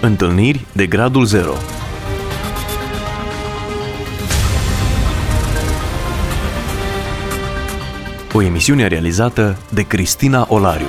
Întâlniri de gradul 0 O emisiune realizată de Cristina Olariu.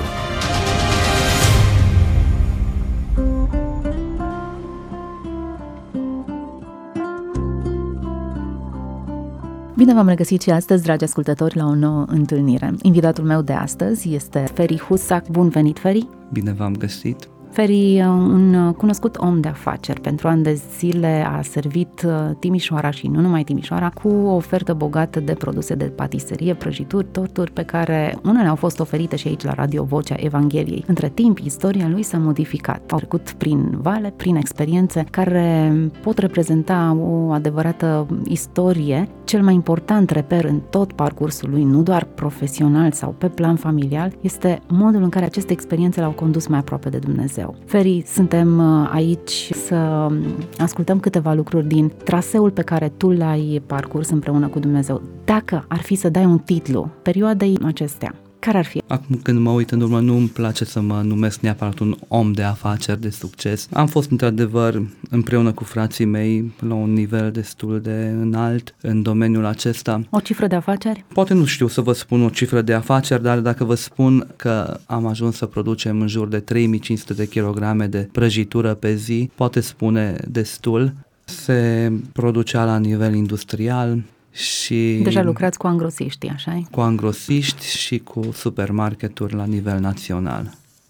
Bine v-am regăsit și astăzi, dragi ascultători, la o nouă întâlnire. Invitatul meu de astăzi este Feri Husac. Bun venit, Feri! Bine v-am găsit! Feri, un cunoscut om de afaceri, pentru ani de zile a servit uh, Timișoara și nu numai Timișoara cu o ofertă bogată de produse de patiserie, prăjituri, torturi pe care unele au fost oferite și aici la Radio Vocea Evangheliei. Între timp, istoria lui s-a modificat. Au trecut prin vale, prin experiențe care pot reprezenta o adevărată istorie, cel mai important reper în tot parcursul lui, nu doar profesional sau pe plan familial, este modul în care aceste experiențe l-au condus mai aproape de Dumnezeu. Dumnezeu. Feri, suntem uh, aici să um, ascultăm câteva lucruri din traseul pe care tu l-ai parcurs împreună cu Dumnezeu. Dacă ar fi să dai un titlu perioadei acestea, care ar fi? Acum când mă uit în urmă, nu îmi place să mă numesc neapărat un om de afaceri de succes. Am fost într-adevăr împreună cu frații mei la un nivel destul de înalt în domeniul acesta. O cifră de afaceri? Poate nu știu să vă spun o cifră de afaceri, dar dacă vă spun că am ajuns să producem în jur de 3500 de kilograme de prăjitură pe zi, poate spune destul. Se producea la nivel industrial, și Deja lucrați cu angrosiști, așa Cu angrosiști și cu supermarketuri la nivel național.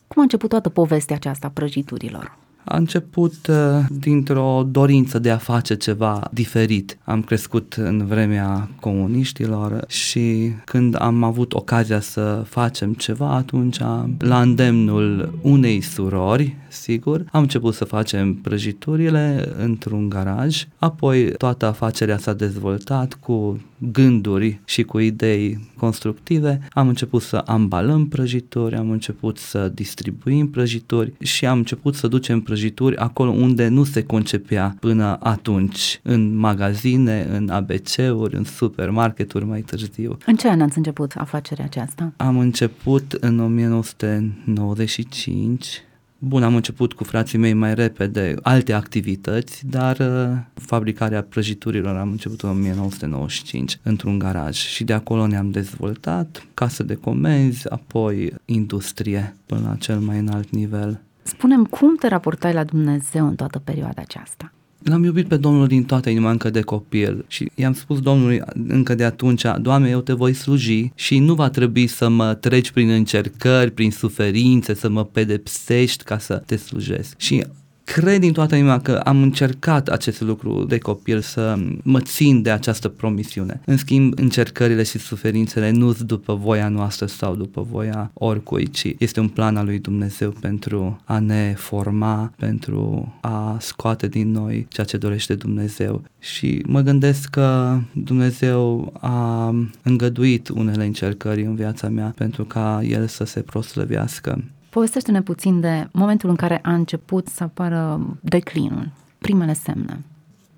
Cum a început toată povestea aceasta a prăjiturilor? A început uh, dintr-o dorință de a face ceva diferit. Am crescut în vremea comuniștilor și când am avut ocazia să facem ceva, atunci la îndemnul unei surori, sigur, am început să facem prăjiturile într-un garaj, apoi toată afacerea s-a dezvoltat cu gânduri și cu idei constructive, am început să ambalăm prăjituri, am început să distribuim prăjituri și am început să ducem prăjituri acolo unde nu se concepea până atunci, în magazine, în ABC-uri, în supermarketuri mai târziu. În ce an ați început afacerea aceasta? Am început în 1995 Bun, am început cu frații mei mai repede alte activități, dar uh, fabricarea prăjiturilor am început în 1995 într-un garaj și de acolo ne-am dezvoltat, casă de comenzi, apoi industrie până la cel mai înalt nivel. Spunem cum te raportai la Dumnezeu în toată perioada aceasta? L-am iubit pe Domnul din toată inima încă de copil și i-am spus Domnului încă de atunci, Doamne, eu te voi sluji și nu va trebui să mă treci prin încercări, prin suferințe, să mă pedepsești ca să te slujesc. Și cred din toată inima că am încercat acest lucru de copil să mă țin de această promisiune. În schimb, încercările și suferințele nu sunt după voia noastră sau după voia oricui, ci este un plan al lui Dumnezeu pentru a ne forma, pentru a scoate din noi ceea ce dorește Dumnezeu. Și mă gândesc că Dumnezeu a îngăduit unele încercări în viața mea pentru ca El să se proslăvească Povestește-ne puțin de momentul în care a început să apară declinul, primele semne.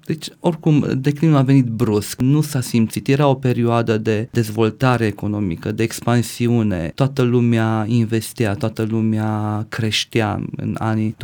Deci, oricum, declinul a venit brusc, nu s-a simțit. Era o perioadă de dezvoltare economică, de expansiune. Toată lumea investea, toată lumea creștea în anii 2006-2007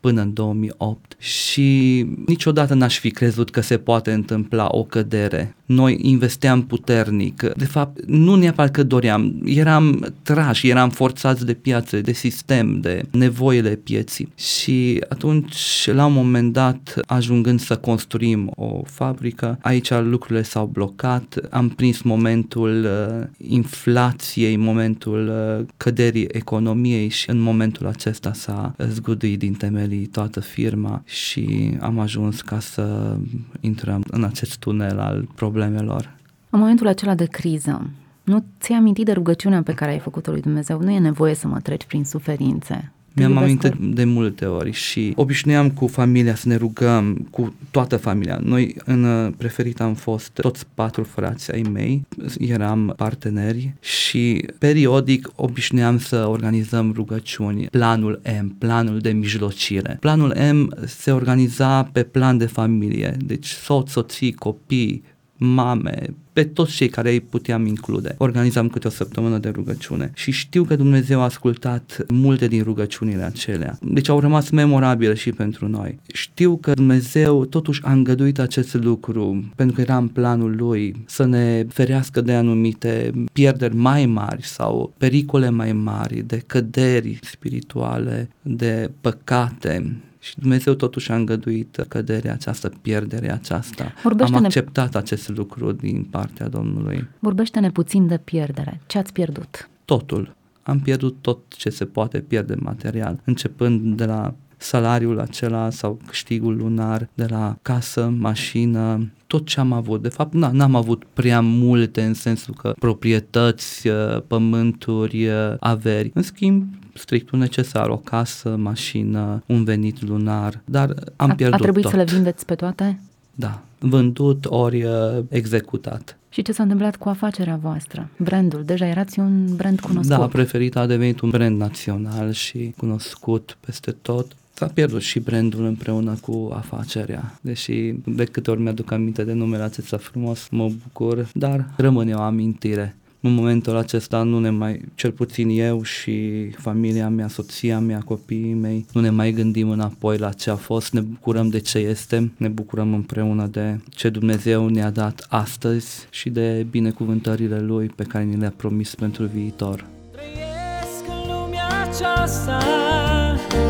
până în 2008 și niciodată n-aș fi crezut că se poate întâmpla o cădere. Noi investeam puternic. De fapt, nu neapărat că doream, eram trași, eram forțați de piață, de sistem, de nevoile pieții. Și atunci, la un moment dat, ajungând să construim o fabrică, aici lucrurile s-au blocat, am prins momentul uh, inflației, momentul uh, căderii economiei și în momentul acesta s-a zguduit din temelii toată firma și am ajuns ca să intrăm în acest tunel al problemelor. În momentul acela de criză, nu ți-ai amintit de rugăciunea pe care ai făcut-o lui Dumnezeu? Nu e nevoie să mă treci prin suferințe. Mi-am amintit de multe ori și obișnuiam cu familia să ne rugăm, cu toată familia. Noi în uh, preferit am fost toți patru frați ai mei, eram parteneri și periodic obișnuiam să organizăm rugăciuni. Planul M, planul de mijlocire. Planul M se organiza pe plan de familie, deci soț, soții, copii, mame, pe toți cei care îi puteam include. Organizam câte o săptămână de rugăciune și știu că Dumnezeu a ascultat multe din rugăciunile acelea. Deci au rămas memorabile și pentru noi. Știu că Dumnezeu totuși a îngăduit acest lucru pentru că era în planul lui să ne ferească de anumite pierderi mai mari sau pericole mai mari, de căderi spirituale, de păcate și Dumnezeu totuși a îngăduit căderea aceasta, pierderea aceasta. Vorbește-ne... Am acceptat acest lucru din partea Domnului. Vorbește-ne puțin de pierdere. Ce ați pierdut? Totul. Am pierdut tot ce se poate pierde material, începând de la salariul acela sau câștigul lunar de la casă, mașină, tot ce am avut. De fapt, n-am avut prea multe în sensul că proprietăți, uh, pământuri, uh, averi. În schimb, strictul necesar, o casă, mașină, un venit lunar, dar am a, pierdut A trebuit tot. să le vindeți pe toate? Da, vândut ori uh, executat. Și ce s-a întâmplat cu afacerea voastră? Brandul, deja erați un brand cunoscut. Da, preferit a devenit un brand național și cunoscut peste tot. S-a pierdut și brandul împreună cu afacerea, deși de câte ori mi-aduc aminte de numele acesta frumos, mă bucur, dar rămâne o amintire. În momentul acesta nu ne mai, cel puțin eu și familia mea, soția mea, copiii mei, nu ne mai gândim înapoi la ce a fost, ne bucurăm de ce este, ne bucurăm împreună de ce Dumnezeu ne-a dat astăzi și de binecuvântările Lui pe care ni le-a promis pentru viitor. Trăiesc în lumea aceasta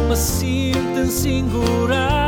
mă simt însingurat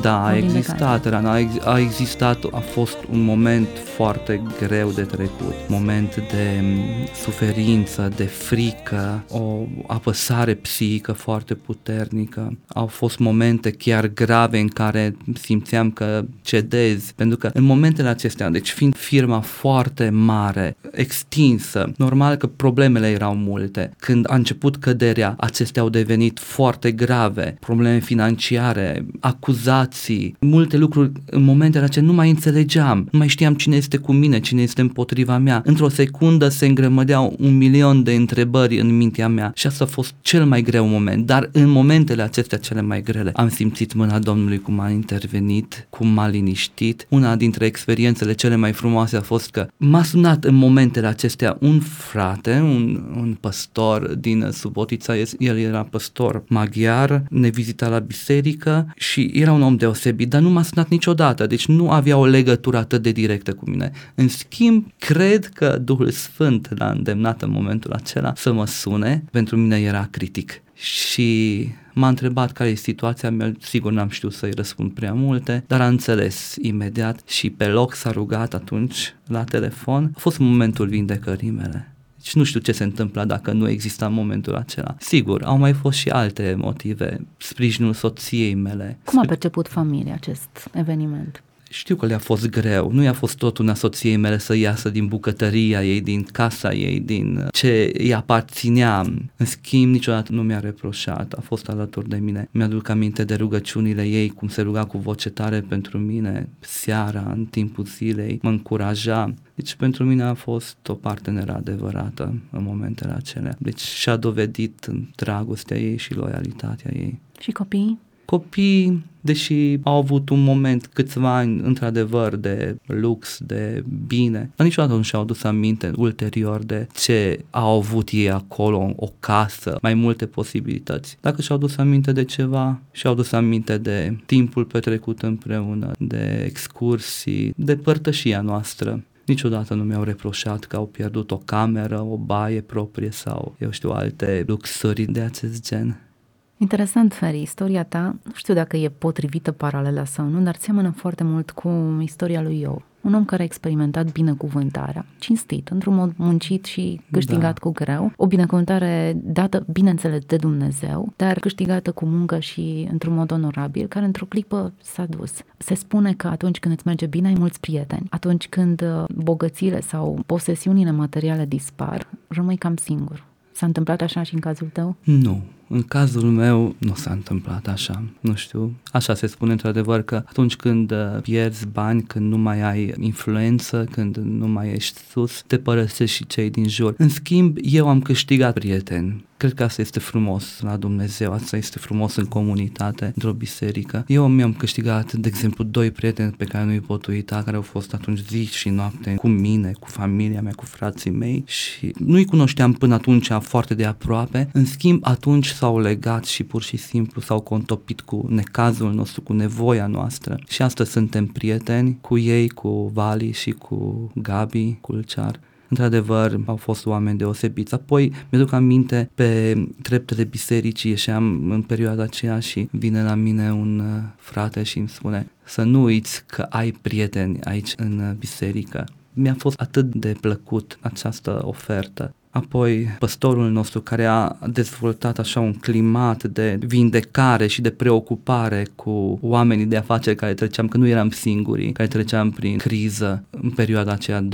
Da, a existat, Rana, a, ex- a existat, a fost un moment foarte greu de trecut, moment de suferință, de frică, o apăsare psihică foarte puternică. Au fost momente chiar grave în care simțeam că cedez, pentru că în momentele acestea, deci fiind firma foarte mare, extinsă, normal că problemele erau multe. Când a început căderea, acestea au devenit foarte grave, probleme financiare, acuzații, multe lucruri în momentele acelea nu mai înțelegeam, nu mai știam cine este cu mine, cine este împotriva mea. Într-o secundă se îngrămădeau un milion de întrebări în mintea mea și asta a fost cel mai greu moment, dar în momentele acestea cele mai grele am simțit mâna Domnului cum a intervenit, cum m-a liniștit. Una dintre experiențele cele mai frumoase a fost că m-a sunat în momentele acestea un frate, un, un păstor din Subotița, el era păstor maghiar, ne vizita la biserică și era un om deosebit, dar nu m-a sunat niciodată, deci nu avea o legătură atât de directă cu mine. În schimb, cred că Duhul Sfânt l-a îndemnat în momentul acela să mă sune, pentru mine era critic. Și m-a întrebat care e situația mea, sigur n-am știut să-i răspund prea multe, dar a înțeles imediat și pe loc s-a rugat atunci la telefon. A fost momentul vindecării mele. Și nu știu ce se întâmplă dacă nu exista momentul acela. Sigur, au mai fost și alte motive, sprijinul soției mele. Cum a perceput familia acest eveniment? Știu că le-a fost greu, nu i-a fost tot una soției mele să iasă din bucătăria ei, din casa ei, din ce îi aparținea. În schimb, niciodată nu mi-a reproșat, a fost alături de mine. Mi-aduc aminte de rugăciunile ei, cum se ruga cu voce tare pentru mine, seara, în timpul zilei, mă încuraja. Deci pentru mine a fost o parteneră adevărată în momentele acelea. Deci și-a dovedit dragostea ei și loialitatea ei. Și copiii? Copiii, deși au avut un moment, câțiva ani, într-adevăr, de lux, de bine, dar niciodată nu și-au adus aminte ulterior de ce au avut ei acolo, o casă, mai multe posibilități. Dacă și-au adus aminte de ceva, și-au adus aminte de timpul petrecut împreună, de excursii, de părtășia noastră. Niciodată nu mi-au reproșat că au pierdut o cameră, o baie proprie sau, eu știu, alte luxuri de acest gen. Interesant, Feri, istoria ta, nu știu dacă e potrivită paralela sau nu, dar seamănă foarte mult cu istoria lui Iov. Un om care a experimentat binecuvântarea, cinstit, într-un mod muncit și câștigat da. cu greu, o binecuvântare dată, bineînțeles, de Dumnezeu, dar câștigată cu muncă și într-un mod onorabil, care într-o clipă s-a dus. Se spune că atunci când îți merge bine, ai mulți prieteni. Atunci când uh, bogățile sau posesiunile materiale dispar, rămâi cam singur. S-a întâmplat așa și în cazul tău? Nu, în cazul meu nu s-a întâmplat așa, nu știu. Așa se spune într-adevăr că atunci când uh, pierzi bani, când nu mai ai influență, când nu mai ești sus, te părăsești și cei din jur. În schimb, eu am câștigat prieteni Cred că asta este frumos la Dumnezeu, asta este frumos în comunitate, într-o biserică. Eu mi-am câștigat, de exemplu, doi prieteni pe care nu-i pot uita, care au fost atunci zi și noapte cu mine, cu familia mea, cu frații mei și nu-i cunoșteam până atunci foarte de aproape. În schimb, atunci s-au legat și pur și simplu s-au contopit cu necazul nostru, cu nevoia noastră. Și astăzi suntem prieteni cu ei, cu Vali și cu Gabi Culcear. Într-adevăr, au fost oameni deosebiți. Apoi, mi-aduc aminte, pe treptele bisericii ieșeam în perioada aceea și vine la mine un uh, frate și îmi spune să nu uiți că ai prieteni aici în uh, biserică. Mi-a fost atât de plăcut această ofertă apoi păstorul nostru care a dezvoltat așa un climat de vindecare și de preocupare cu oamenii de afaceri care treceam, că nu eram singurii, care treceam prin criză în perioada aceea 2008-2009,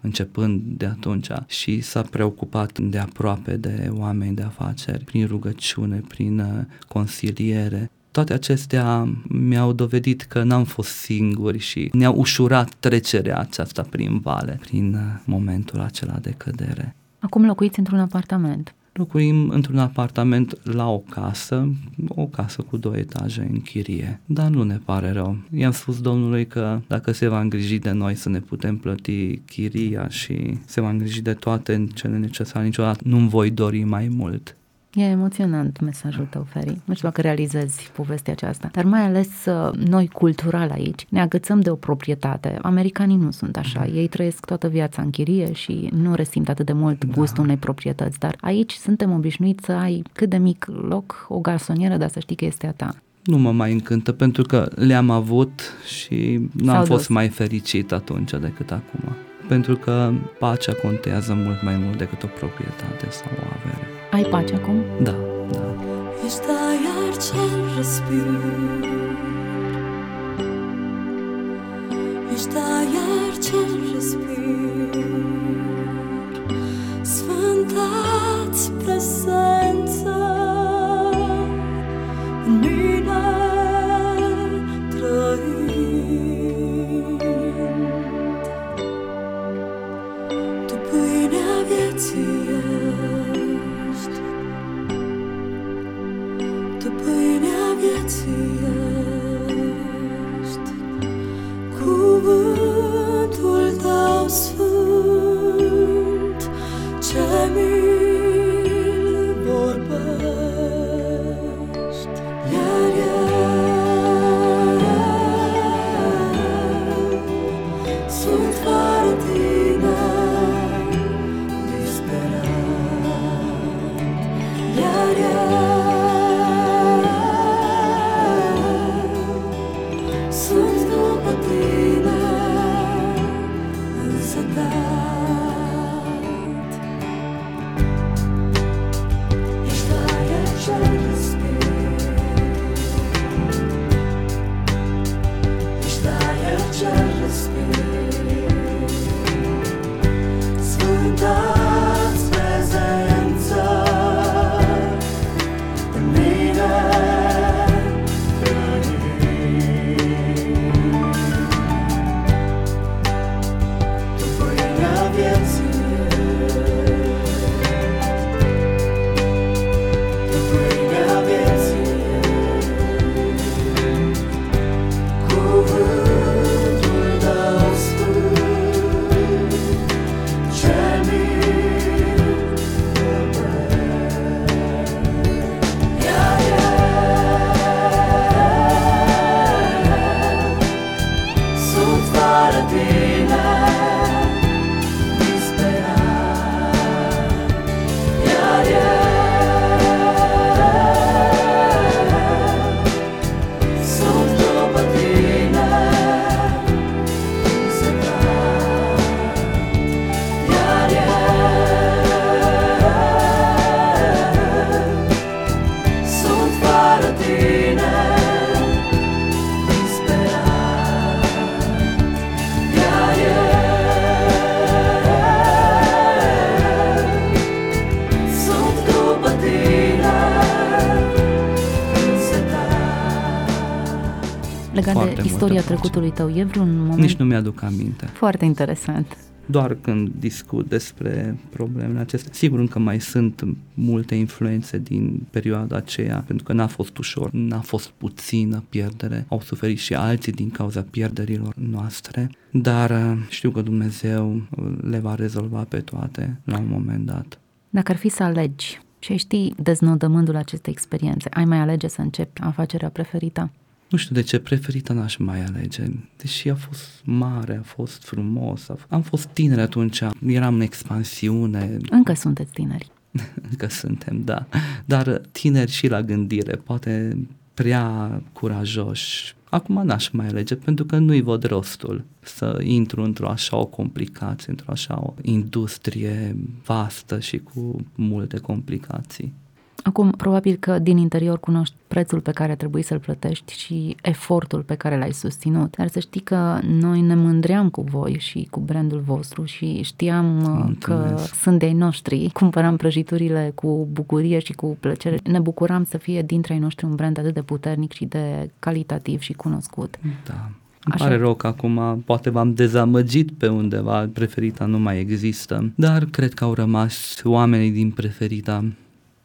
începând de atunci și s-a preocupat de aproape de oameni de afaceri, prin rugăciune, prin uh, consiliere toate acestea mi-au dovedit că n-am fost singuri și ne-au ușurat trecerea aceasta prin vale, prin uh, momentul acela de cădere. Acum locuiți într-un apartament. Locuim într-un apartament la o casă, o casă cu două etaje în chirie, dar nu ne pare rău. I-am spus domnului că dacă se va îngriji de noi să ne putem plăti chiria și se va îngriji de toate cele necesare, niciodată nu-mi voi dori mai mult. E emoționant mesajul tău, Feri. Nu știu dacă realizezi povestea aceasta, dar mai ales uh, noi cultural aici ne agățăm de o proprietate. Americanii nu sunt așa. Mhm. Ei trăiesc toată viața în chirie și nu resimt atât de mult da. gustul unei proprietăți, dar aici suntem obișnuiți să ai cât de mic loc, o garsonieră, dar să știi că este a ta. nu mă mai încântă pentru că le-am avut și n-am S-au fost dus. mai fericit atunci decât acum. Pentru că pacea contează mult mai mult decât o proprietate sau o avere. Ai pace acum? Da, da. Ești aer ce respir Ești aer ce respir Sfântați prezență În mine trăind Tu pâinea vieții ești tu pâinea vieții ești, Foarte de multă istoria pace. trecutului tău, e vreun moment Nici nu mi-aduc aminte. foarte interesant. Doar când discut despre problemele acestea. Sigur încă mai sunt multe influențe din perioada aceea, pentru că n-a fost ușor, n-a fost puțină pierdere, au suferit și alții din cauza pierderilor noastre, dar uh, știu că Dumnezeu le va rezolva pe toate la un moment dat. Dacă ar fi să alegi și ai ști deznodământul acestei experiențe, ai mai alege să începi afacerea preferită? Nu știu de ce preferita n-aș mai alege, deși a fost mare, a fost frumos, a f- am fost tineri atunci, eram în expansiune, Încă sunteți tineri. Încă suntem, da. Dar tineri și la gândire, poate prea curajoși. Acum n-aș mai alege, pentru că nu-i văd rostul să intru într-o așa o complicație, într-o așa o industrie vastă și cu multe complicații. Acum, probabil că din interior cunoști prețul pe care trebuie să-l plătești și efortul pe care l-ai susținut. Dar să știi că noi ne mândream cu voi și cu brandul vostru și știam uh, că Mulțumesc. sunt de-ai noștri. Cumpăram prăjiturile cu bucurie și cu plăcere. Ne bucuram să fie dintre ai noștri un brand atât de puternic și de calitativ și cunoscut. Da. Îmi Așa. pare rău că acum poate v-am dezamăgit pe undeva, preferita nu mai există, dar cred că au rămas oamenii din preferita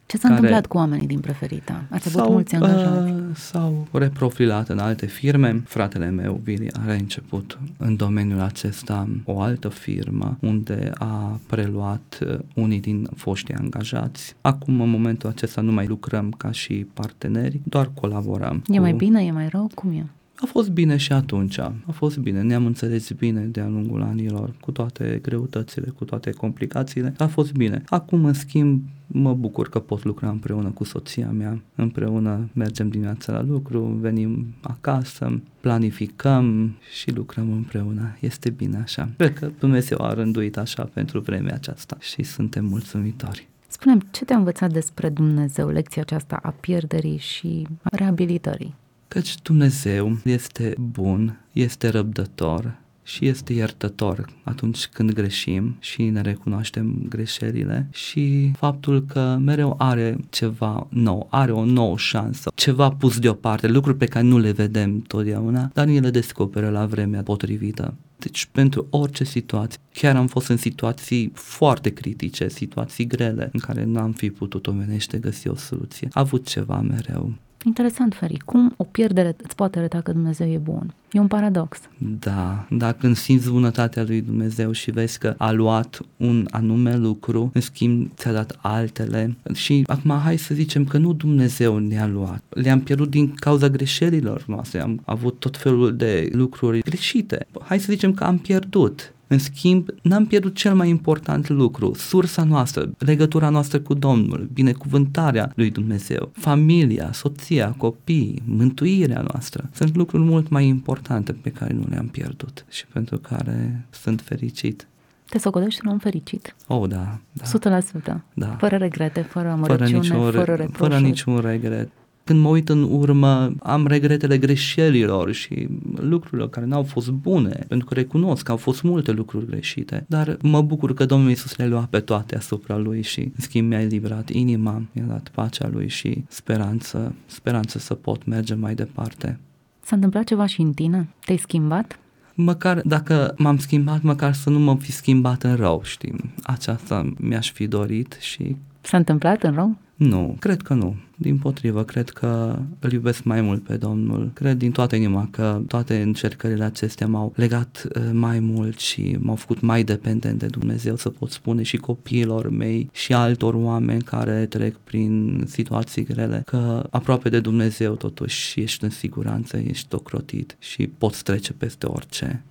Ce s-a Care- întâmplat cu oamenii din preferita? Ați avut mulți angajați. Uh, s-au reprofilat în alte firme. Fratele meu, Vili, are început în domeniul acesta o altă firmă unde a preluat uh, unii din foștii angajați. Acum, în momentul acesta, nu mai lucrăm ca și parteneri, doar colaborăm. E cu- mai bine, e mai rău? Cum e? A fost bine și atunci, a fost bine, ne-am înțeles bine de-a lungul anilor, cu toate greutățile, cu toate complicațiile, a fost bine. Acum, în schimb, mă bucur că pot lucra împreună cu soția mea, împreună mergem dimineața la lucru, venim acasă, planificăm și lucrăm împreună. Este bine așa. Cred că Dumnezeu a rânduit așa pentru vremea aceasta și suntem mulțumitori. Spunem, ce te-a învățat despre Dumnezeu, lecția aceasta a pierderii și a reabilitării? Căci Dumnezeu este bun, este răbdător și este iertător atunci când greșim și ne recunoaștem greșelile și faptul că mereu are ceva nou, are o nouă șansă, ceva pus deoparte, lucruri pe care nu le vedem totdeauna, dar ni le descoperă la vremea potrivită. Deci pentru orice situație, chiar am fost în situații foarte critice, situații grele, în care n-am fi putut omenește găsi o soluție. A avut ceva mereu. Interesant, Feri, cum o pierdere îți poate arăta că Dumnezeu e bun? E un paradox. Da, dacă când simți bunătatea lui Dumnezeu și vezi că a luat un anume lucru, în schimb ți-a dat altele și acum hai să zicem că nu Dumnezeu ne-a luat, le-am pierdut din cauza greșelilor noastre, am avut tot felul de lucruri greșite. Hai să zicem că am pierdut, în schimb, n-am pierdut cel mai important lucru, sursa noastră, legătura noastră cu Domnul, binecuvântarea lui Dumnezeu, familia, soția, copiii, mântuirea noastră. Sunt lucruri mult mai importante pe care nu le-am pierdut și pentru care sunt fericit. Te socotești un om fericit? Oh, da. da. 100%. Da. Fără regrete, fără amărăciune, fără, niciun, fără reproșuri. fără niciun regret. Când mă uit în urmă, am regretele greșelilor și lucrurilor care n-au fost bune, pentru că recunosc că au fost multe lucruri greșite, dar mă bucur că Domnul Iisus le-a luat pe toate asupra Lui și, în schimb, mi-a eliberat inima, mi-a dat pacea Lui și speranță, speranță să pot merge mai departe. S-a întâmplat ceva și în tine? Te-ai schimbat? Măcar dacă m-am schimbat, măcar să nu mă fi schimbat în rău, știi? Aceasta mi-aș fi dorit și S-a întâmplat în rău? Nu, cred că nu. Din potrivă, cred că îl iubesc mai mult pe Domnul. Cred din toată inima că toate încercările acestea m-au legat uh, mai mult și m-au făcut mai dependent de Dumnezeu, să pot spune și copiilor mei și altor oameni care trec prin situații grele, că aproape de Dumnezeu totuși ești în siguranță, ești ocrotit și poți trece peste orice.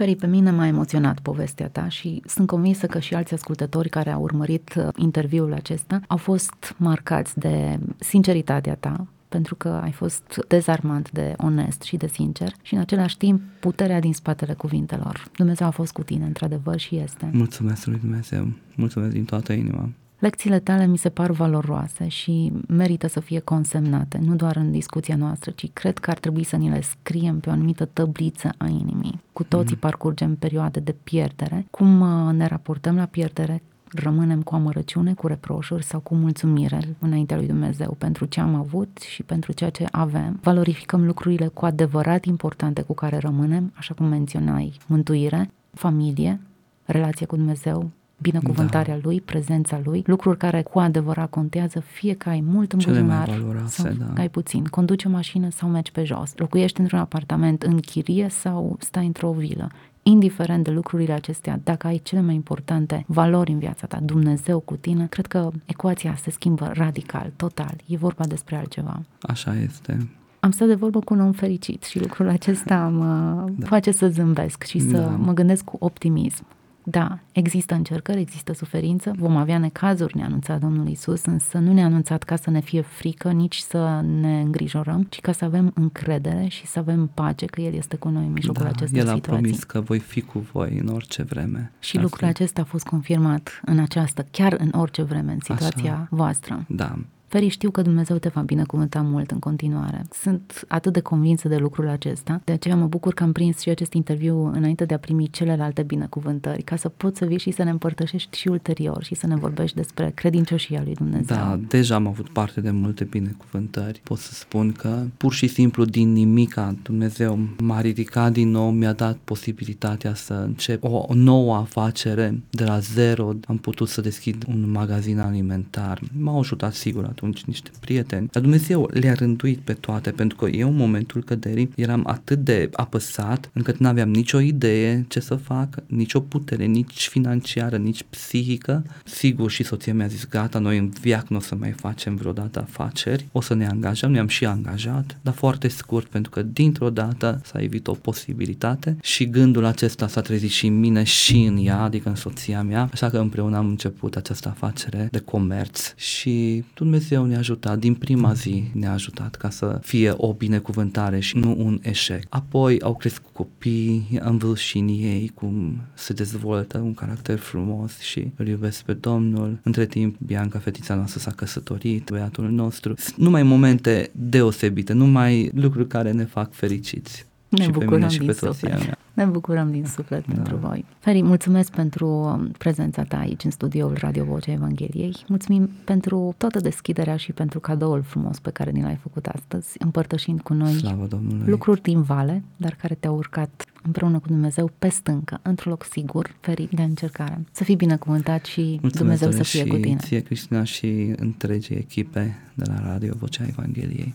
Feri, pe mine m-a emoționat povestea ta și sunt convinsă că și alți ascultători care au urmărit uh, interviul acesta au fost marcați de sinceritatea ta, pentru că ai fost dezarmant de onest și de sincer și în același timp puterea din spatele cuvintelor. Dumnezeu a fost cu tine, într-adevăr, și este. Mulțumesc lui Dumnezeu, mulțumesc din toată inima. Lecțiile tale mi se par valoroase și merită să fie consemnate, nu doar în discuția noastră, ci cred că ar trebui să ni le scriem pe o anumită tăbliță a inimii. Cu toții parcurgem perioade de pierdere. Cum uh, ne raportăm la pierdere? Rămânem cu amărăciune, cu reproșuri sau cu mulțumire înaintea lui Dumnezeu pentru ce am avut și pentru ceea ce avem. Valorificăm lucrurile cu adevărat importante cu care rămânem, așa cum menționai, mântuire, familie, relație cu Dumnezeu, binecuvântarea da. lui, prezența lui, lucruri care cu adevărat contează, fie că ai mult în Cele mai buzunar valoroase, sau da. că ai puțin. Conduci o mașină sau mergi pe jos. Locuiești într-un apartament în chirie sau stai într-o vilă. Indiferent de lucrurile acestea, dacă ai cele mai importante valori în viața ta, Dumnezeu cu tine, cred că ecuația se schimbă radical, total. E vorba despre altceva. Așa este. Am stat de vorbă cu un om fericit și lucrul acesta mă da. face să zâmbesc și să Da. mă gândesc cu optimism. Da, există încercări, există suferință, vom avea necazuri, ne-a anunțat Domnul Isus, însă nu ne-a anunțat ca să ne fie frică, nici să ne îngrijorăm, ci ca să avem încredere și să avem pace că El este cu noi în mijlocul Da, acestei el a situații. promis că voi fi cu voi în orice vreme. Și Asta lucrul e- acesta a fost confirmat în această, chiar în orice vreme, în situația Așa. voastră. Da, Feri, știu că Dumnezeu te va binecuvânta mult în continuare. Sunt atât de convinsă de lucrul acesta, de aceea mă bucur că am prins și acest interviu înainte de a primi celelalte binecuvântări, ca să poți să vii și să ne împărtășești și ulterior și să ne vorbești despre credincioșia lui Dumnezeu. da, deja am avut parte de multe binecuvântări. Pot să spun că pur și simplu din nimica Dumnezeu m-a ridicat din nou, mi-a dat posibilitatea să încep o, o nouă afacere de la zero. Am putut să deschid un magazin alimentar. M-au ajutat sigur atunci atunci niște prieteni, dar Dumnezeu le-a rânduit pe toate, pentru că eu în momentul căderii eram atât de apăsat încât nu aveam nicio idee ce să fac, nicio putere, nici financiară, nici psihică. Sigur și soția mi-a zis, gata, noi în viac nu o să mai facem vreodată afaceri, o să ne angajăm, ne-am și angajat, dar foarte scurt, pentru că dintr-o dată s-a evit o posibilitate și gândul acesta s-a trezit și în mine și în ea, adică în soția mea, așa că împreună am început această afacere de comerț și Dumnezeu ne-a ajutat, din prima zi ne-a ajutat ca să fie o binecuvântare și nu un eșec. Apoi au crescut copii, am văzut și în ei cum se dezvoltă un caracter frumos și îl iubesc pe Domnul. Între timp, Bianca, fetița noastră, s-a căsătorit, băiatul nostru. Numai momente deosebite, numai lucruri care ne fac fericiți. Ne și pe bucurăm mine și din pe soția suflet. mea. Ne bucurăm din suflet Da. pentru voi. Feri, mulțumesc pentru um, prezența ta aici în studioul Radio Vocea Evangheliei. Mulțumim pentru toată deschiderea și pentru cadoul frumos pe care ni l-ai făcut astăzi, împărtășind cu noi Slavă Domnului! lucruri din vale, dar care te-au urcat împreună cu Dumnezeu pe stâncă, într-un loc sigur, ferit de încercare. Să fii binecuvântat și Mulțumesc, Dumnezeu să Doamne, fie și cu tine. ție, Cristina, și întregii echipe de la Radio Vocea Evangheliei.